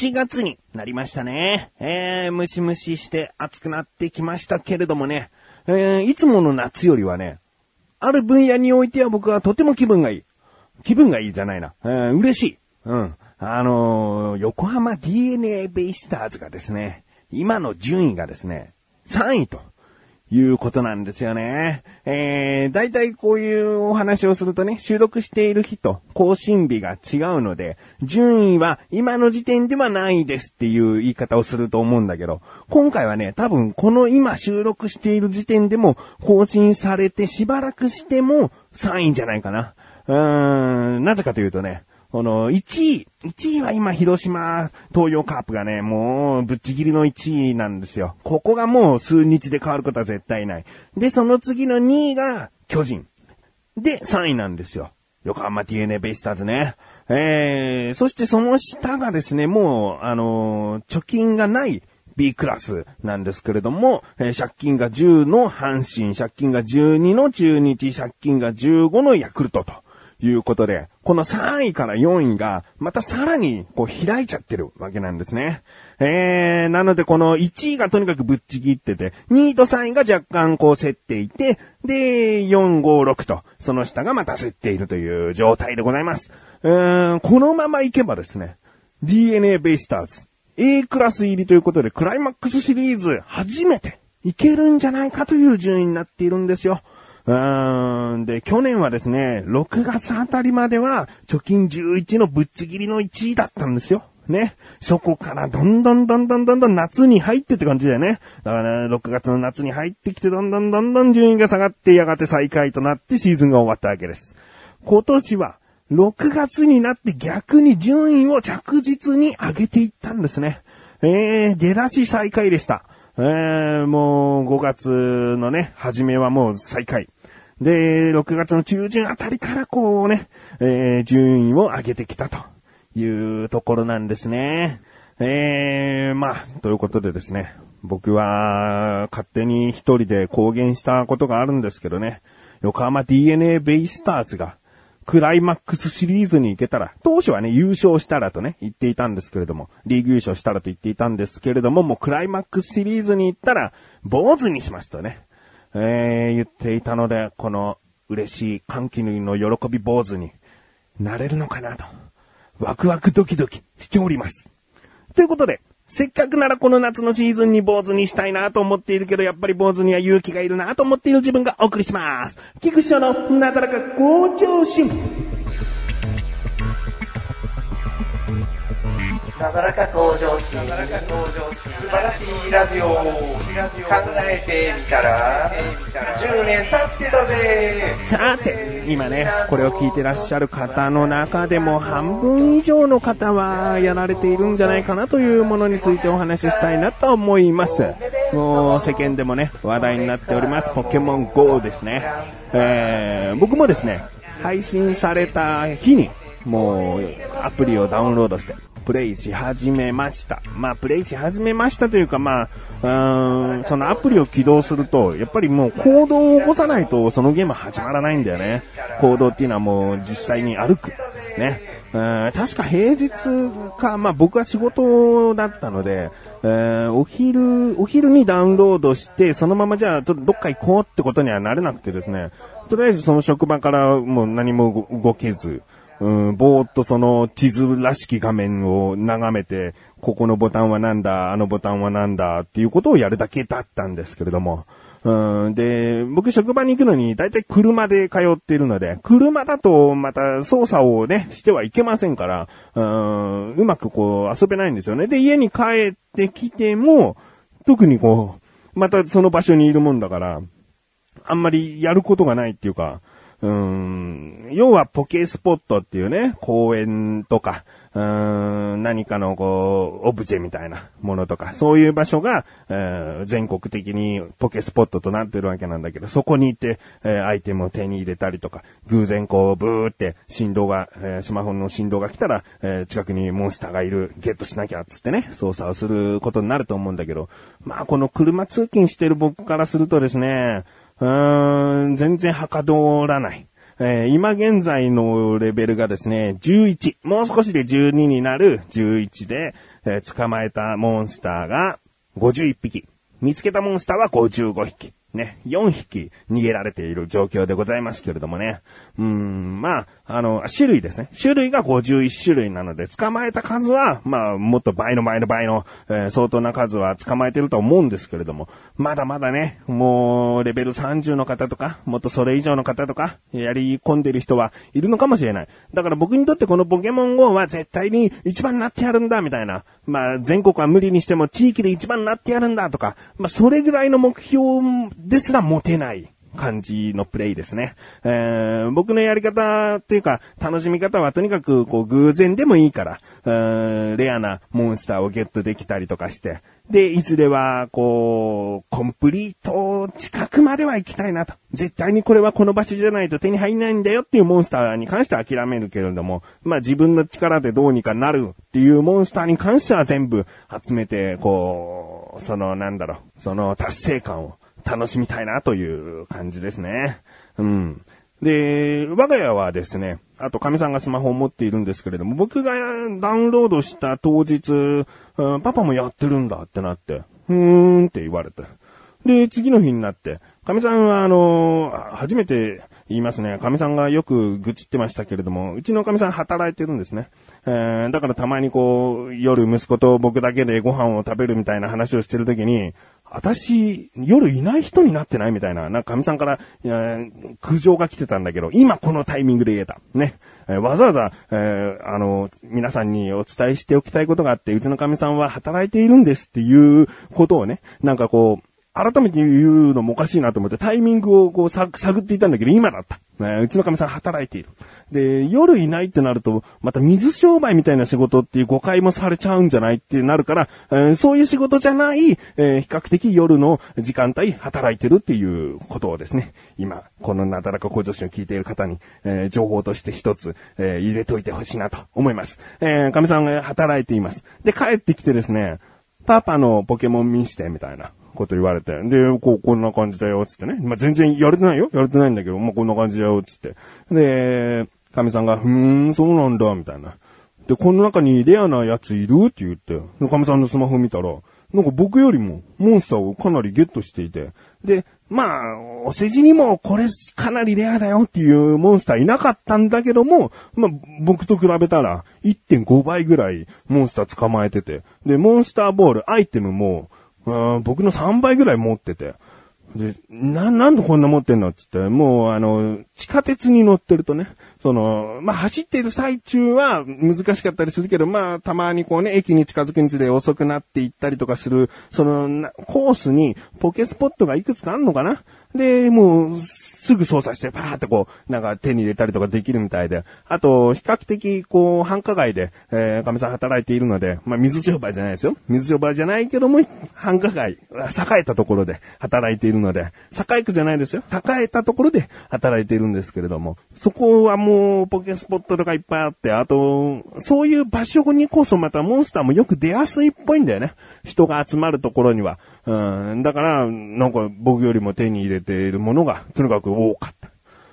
8月になりましたね。えー、ムシムシして暑くなってきましたけれどもね、えー、いつもの夏よりはね、ある分野においては僕はとても気分がいい。気分がいいじゃないな。えー、嬉しい。うん。あのー、横浜 DNA ベイスターズがですね、今の順位がですね、3位ということなんですよね。えー、大体こういうお話をするとね、収録している日と更新日が違うので、順位は今の時点ではないですっていう言い方をすると思うんだけど、今回はね、多分この今収録している時点でも更新されてしばらくしても3位じゃないかな。うーん、なぜかというとね、この、1位、1位は今広島東洋カープがね、もうぶっちぎりの1位なんですよ。ここがもう数日で変わることは絶対ない。で、その次の2位が巨人。で、3位なんですよ。横浜 DNA ベイスターズね。えー、そしてその下がですね、もう、あのー、貯金がない B クラスなんですけれども、えー、借金が10の阪神、借金が12の中日、借金が15のヤクルトと。いうことで、この3位から4位が、またさらに、こう、開いちゃってるわけなんですね。えー、なのでこの1位がとにかくぶっちぎってて、2位と3位が若干こう競っていて、で、4、5、6と、その下がまた競っているという状態でございます。うーん、このままいけばですね、DNA ベイスターズ、A クラス入りということで、クライマックスシリーズ初めていけるんじゃないかという順位になっているんですよ。うーん。で、去年はですね、6月あたりまでは、貯金11のぶっちぎりの1位だったんですよ。ね。そこからどんどんどんどんどんどん夏に入ってって感じだよね。だから、6月の夏に入ってきてどんどんどんどん順位が下がってやがて最下位となってシーズンが終わったわけです。今年は6月になって逆に順位を着実に上げていったんですね。えー、出だし最下位でした。えー、もう5月のね、初めはもう最下位。で、6月の中旬あたりからこうね、えー、順位を上げてきたというところなんですね。えー、まあ、ということでですね、僕は勝手に一人で公言したことがあるんですけどね、横浜 DNA ベイスターズがクライマックスシリーズに行けたら、当初はね、優勝したらとね、言っていたんですけれども、リーグ優勝したらと言っていたんですけれども、もうクライマックスシリーズに行ったら、坊主にしますとね、えー、言っていたので、この嬉しい歓喜の喜び坊主になれるのかなと、ワクワクドキドキしております。ということで、せっかくならこの夏のシーズンに坊主にしたいなと思っているけど、やっぱり坊主には勇気がいるなと思っている自分がお送りします。菊池のなだらか向上心。なだらか向上心。なだらか向上心。素晴らしいラジオを考えてみたら、10年経ってたぜ。さて、今ね、これを聞いてらっしゃる方の中でも半分以上の方はやられているんじゃないかなというものについてお話ししたいなと思います。もう世間でもね、話題になっておりますポケモン GO ですね。えー、僕もですね、配信された日に、もうアプリをダウンロードして、プレイし始めました。まあ、プレイし始めましたというか、まあ、そのアプリを起動すると、やっぱりもう行動を起こさないとそのゲーム始まらないんだよね。行動っていうのはもう実際に歩く。ね。うん確か平日か、まあ僕は仕事だったので、え、お昼、お昼にダウンロードして、そのままじゃあちょっとどっか行こうってことにはなれなくてですね、とりあえずその職場からもう何も動けず、うん、ぼーっとその地図らしき画面を眺めて、ここのボタンはなんだ、あのボタンはなんだっていうことをやるだけだったんですけれども、うん、で、僕職場に行くのに大体車で通っているので、車だとまた操作をね、してはいけませんから、うん、うまくこう遊べないんですよね。で、家に帰ってきても、特にこう、またその場所にいるもんだから、あんまりやることがないっていうか、うん、要はポケスポットっていうね、公園とか、うん、何かのこう、オブジェみたいなものとか、そういう場所が、えー、全国的にポケスポットとなってるわけなんだけど、そこに行って、えー、アイテムを手に入れたりとか、偶然こう、ブーって振動が、えー、スマホの振動が来たら、え近くにモンスターがいる、ゲットしなきゃっつってね、操作をすることになると思うんだけど、まあこの車通勤してる僕からするとですね、うーん、全然はかどらない。えー今現在のレベルがですね、11。もう少しで12になる11で、えー捕まえたモンスターが51匹。見つけたモンスターは55匹。ね、4匹逃げられている状況でございますけれどもね。うーん、まあ、あの、種類ですね。種類が51種類なので、捕まえた数は、まあ、もっと倍の倍の倍の、えー相当な数は捕まえてると思うんですけれども、まだまだね、もう、レベル30の方とか、もっとそれ以上の方とか、やり込んでる人はいるのかもしれない。だから僕にとってこのポケモン GO は絶対に一番になってやるんだ、みたいな。まあ、全国は無理にしても地域で一番になってやるんだとか、まあ、それぐらいの目標ですら持てない。感じのプレイですね。えー僕のやり方っていうか、楽しみ方はとにかく、こう、偶然でもいいから、えーレアなモンスターをゲットできたりとかして、で、いずれは、こう、コンプリート近くまでは行きたいなと。絶対にこれはこの場所じゃないと手に入んないんだよっていうモンスターに関しては諦めるけれども、まあ自分の力でどうにかなるっていうモンスターに関しては全部集めて、こう、その、なんだろう、その達成感を楽しみたいなという感じですね。うん。で、我が家はですね、あと、神さんがスマホを持っているんですけれども、僕がダウンロードした当日、うんパパもやってるんだってなって、うーんって言われて。で、次の日になって、神さんはあのー初めて言いますね。神さんがよく愚痴ってましたけれども、うちの神さん働いてるんですね。えーだからたまにこう、夜息子と僕だけでご飯を食べるみたいな話をしてるときに、私、夜いない人になってないみたいな、なんか神さんから、いや苦情が来てたんだけど、今このタイミングで言えた。ね。えーわざわざ、えーあの、皆さんにお伝えしておきたいことがあって、うちの神さんは働いているんですっていうことをね、なんかこう、改めて言うのもおかしいなと思ってタイミングをこう探っていたんだけど、今だった。えーうちの神さん働いている。で、夜いないってなると、また水商売みたいな仕事っていう誤解もされちゃうんじゃないってなるから、えーそういう仕事じゃない、えー比較的夜の時間帯働いてるっていうことをですね、今、このなだらか向上心を聞いている方に、えー情報として一つ、えー入れといてほしいなと思います。えー、神さんが働いています。で、帰ってきてですね、パパのポケモン見して、みたいなこと言われて。で、こう、こんな感じだよ、つってね。まあ、全然やれてないよ。やれてないんだけど、まあ、こんな感じだよ、つって。で、神さんが、ふーん、そうなんだ、みたいな。で、この中にレアなやついる？って言って、で神さんのスマホ見たら、なんか僕よりもモンスターをかなりゲットしていて、で、まあ、お世辞にもこれかなりレアだよっていうモンスターいなかったんだけども、まあ、僕と比べたら1.5倍ぐらいモンスター捕まえてて、で、モンスターボール、アイテムも、うん僕の3倍ぐらい持ってて、で、な、なんでこんな持ってんのつって、もう、あの、地下鉄に乗ってるとね、その、まあ、走ってる最中は難しかったりするけど、まあ、たまにこうね、駅に近づくにつれ遅くなっていったりとかする、その、コースにポケスポットがいくつかあるのかな。で、もう、すぐ操作してパーってこう、なんか手に入れたりとかできるみたいで。あと、比較的こう、繁華街で、えー、神さん働いているので、まあ、水商売じゃないですよ。水商売じゃないけども、繁華街、栄えたところで働いているので、栄区じゃないですよ。栄えたところで働いているんですけれども、そこはもう、ポケスポットとかいっぱいあって、あと、そういう場所にこそまたモンスターもよく出やすいっぽいんだよね。人が集まるところには。うん、だから、なんか僕よりも手に入れているものが、とにかく多かった。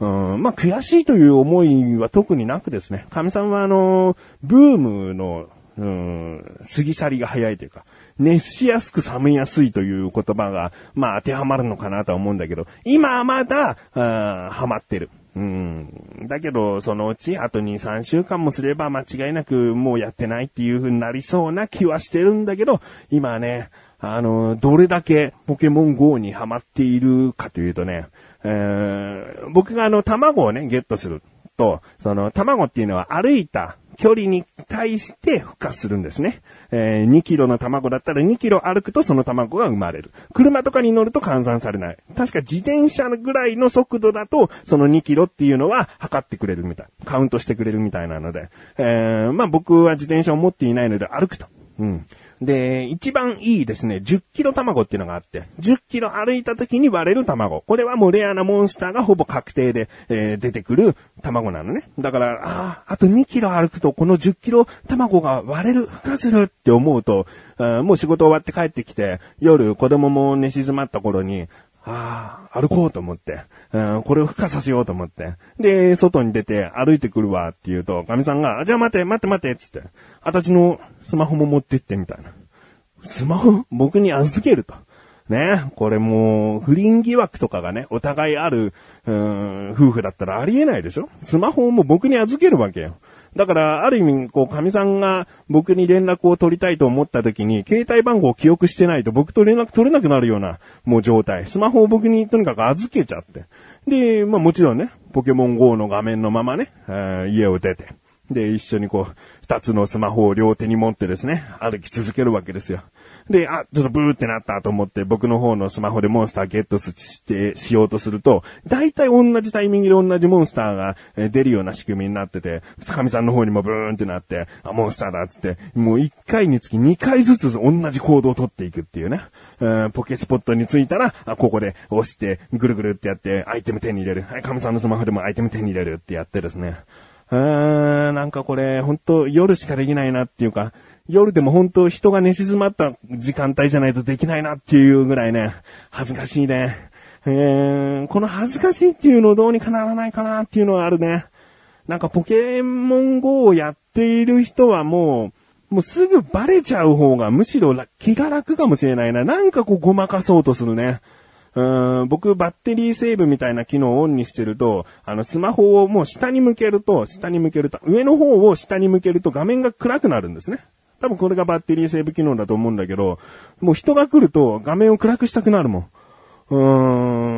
うん、まあ、悔しいという思いは特になくですね。神さんはあの、ブームの、うん、過ぎ去りが早いというか、熱しやすく冷めやすいという言葉が、まあ当てはまるのかなとは思うんだけど、今はまだ、あーハマってる。うん。だけど、そのうち、あと2、3週間もすれば間違いなくもうやってないっていう風になりそうな気はしてるんだけど、今はね、あの、どれだけポケモン GO にハマっているかというとね、えー僕があの、卵をね、ゲットすると、その、卵っていうのは歩いた距離に対して孵化するんですね。えー2キロの卵だったら2キロ歩くとその卵が生まれる。車とかに乗ると換算されない。確か自転車ぐらいの速度だと、その2キロっていうのは測ってくれるみたい。カウントしてくれるみたいなので。えーまあ僕は自転車を持っていないので歩くと。うん。で、一番いいですね、10キロ卵っていうのがあって、10キロ歩いた時に割れる卵。これはもうレアなモンスターがほぼ確定で、えー出てくる卵なのね。だから、ああ、あと2キロ歩くとこの10キロ卵が割れる、孵化するって思うと、もう仕事終わって帰ってきて、夜子供も寝静まった頃に、ああ、歩こうと思って、うん、これを孵化させようと思って。で、外に出て歩いてくるわって言うと、神さんが、あじゃあ待て、待って待って、つって、あたちのスマホも持ってってみたいな。スマホ？僕に預けると。ね。これもう、不倫疑惑とかがね、お互いある、うん、夫婦だったらありえないでしょ？スマホをもう僕に預けるわけよ。だから、ある意味、こう、神さんが僕に連絡を取りたいと思った時に、携帯番号を記憶してないと僕と連絡取れなくなるような、もう状態。スマホを僕にとにかく預けちゃって。で、まあもちろんね、ポケモン GO の画面のままね、え家を出て。で、一緒にこう、二つのスマホを両手に持ってですね、歩き続けるわけですよ。で、あ、ちょっとブーってなったと思って、僕の方のスマホでモンスターゲットして、しようとすると、大体同じタイミングで同じモンスターが出るような仕組みになってて、坂見さんの方にもブーンってなって、あ、モンスターだっつって、もう一回につき二回ずつ同じ行動を取っていくっていうね。うんポケスポットに着いたら、あ、ここで押して、ぐるぐるってやって、アイテム手に入れる。はい、神さんのスマホでもアイテム手に入れるってやってですね。うーん、なんかこれ、本当夜しかできないなっていうか、夜でも本当人が寝静まった時間帯じゃないとできないなっていうぐらいね、恥ずかしいね。えー、この恥ずかしいっていうのをどうにかならないかなっていうのはあるね。なんかポケモン GO をやっている人はもう、もうすぐバレちゃう方がむしろ気が楽かもしれないな。なんかこうごまかそうとするね。うん僕、バッテリーセーブみたいな機能をオンにしてると、あの、スマホをもう下に向けると、下に向けると、上の方を下に向けると画面が暗くなるんですね。多分これがバッテリーセーブ機能だと思うんだけど、もう人が来ると画面を暗くしたくなるもん。うーん。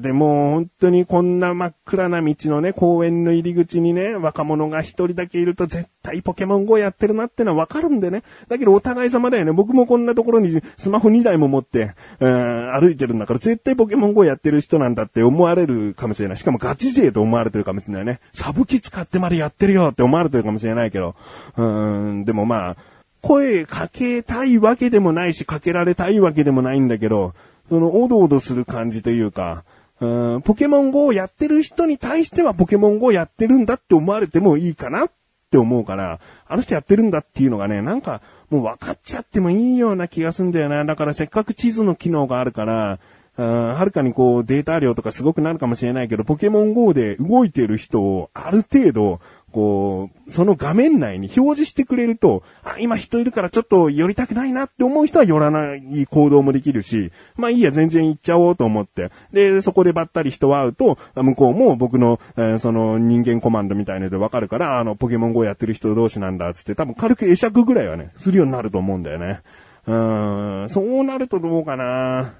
でも本当にこんな真っ暗な道のね、公園の入り口にね、若者が一人だけいると絶対ポケモン GO やってるなってのはわかるんでね。だけどお互い様だよね。僕もこんなところにスマホ2台も持って、うん、歩いてるんだから絶対ポケモン GO やってる人なんだって思われるかもしれない。しかもガチ勢と思われてるかもしれないね。サブ機使ってまでやってるよって思われてるかもしれないけど。うん、でもまあ、声かけたいわけでもないし、かけられたいわけでもないんだけど、その、おどおどする感じというか、うん、ポケモン GO をやってる人に対してはポケモン GO をやってるんだって思われてもいいかなって思うから、あの人やってるんだっていうのがね、なんか、もう分かっちゃってもいいような気がすんだよな。だからせっかく地図の機能があるから、はるかにこうデータ量とかすごくなるかもしれないけど、ポケモン GO で動いてる人をある程度、こう、その画面内に表示してくれると、あ、今人いるからちょっと寄りたくないなって思う人は寄らない行動もできるし、まあいいや、全然行っちゃおうと思って。で、そこでばったり人は会うと、向こうも僕の、えーその人間コマンドみたいのでわかるから、あの、ポケモン GO やってる人同士なんだっつって、多分軽く会釈ぐらいはね、するようになると思うんだよね。うーん、そうなるとどうかな。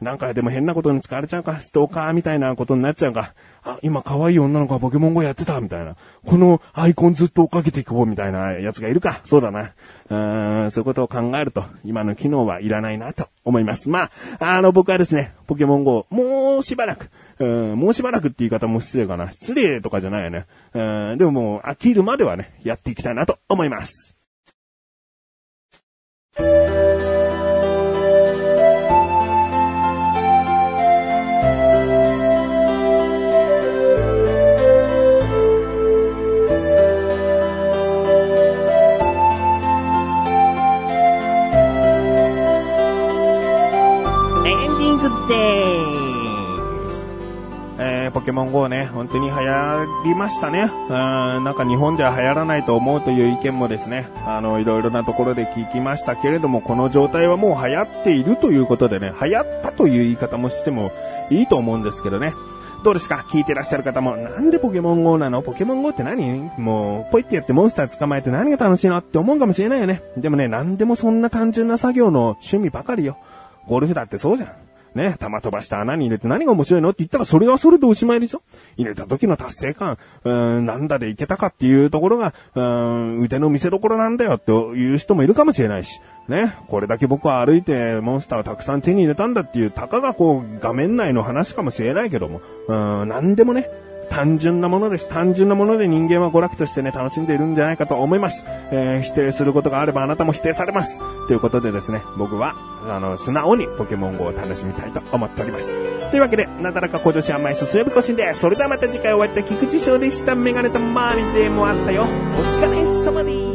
なんかでも変なことに使われちゃうか、ストーカーみたいなことになっちゃうか。あ、今可愛い女の子がポケモン GO やってた、みたいな。このアイコンずっと追っかけていこう、みたいなやつがいるか。そうだな。うーん、そういうことを考えると、今の機能はいらないなと思います。まあ、あの、僕はですね、ポケモン GO、もうしばらく、うん、もうしばらくって言い方も失礼かな。失礼とかじゃないよね。うん、でももう飽きるまではね、やっていきたいなと思います。ね、本当に流行りましたね。うん、なんか日本では流行らないと思うという意見もですね、あの、いろいろなところで聞きましたけれども、この状態はもう流行っているということでね、流行ったという言い方もしてもいいと思うんですけどね。どうですか？聞いてらっしゃる方も、なんでポケモン GO なの？ポケモン GO って何？もう、ポイってやってモンスター捕まえて何が楽しいの？って思うかもしれないよね。でもね、なんでもそんな単純な作業の趣味ばかりよ。ゴルフだってそうじゃん。ね、玉飛ばした穴に入れて何が面白いのって言ったらそれはそれでおしまいでしょ。入れた時の達成感、うーん、なんだでいけたかっていうところが、うーん、腕の見せ所なんだよっていう人もいるかもしれないし、ね、これだけ僕は歩いてモンスターをたくさん手に入れたんだっていう、たかがこう画面内の話かもしれないけども、うーん、なんでもね、単純なものです。単純なもので人間は娯楽としてね、楽しんでいるんじゃないかと思います。えー否定することがあればあなたも否定されます。ということでですね、僕は、あの、素直にポケモン GO を楽しみたいと思っております。というわけで、なだらか向上心甘いすすよびこしんで、それではまた次回お会いいた菊池翔でした。メガネと周りでもあったよ。お疲れ様です。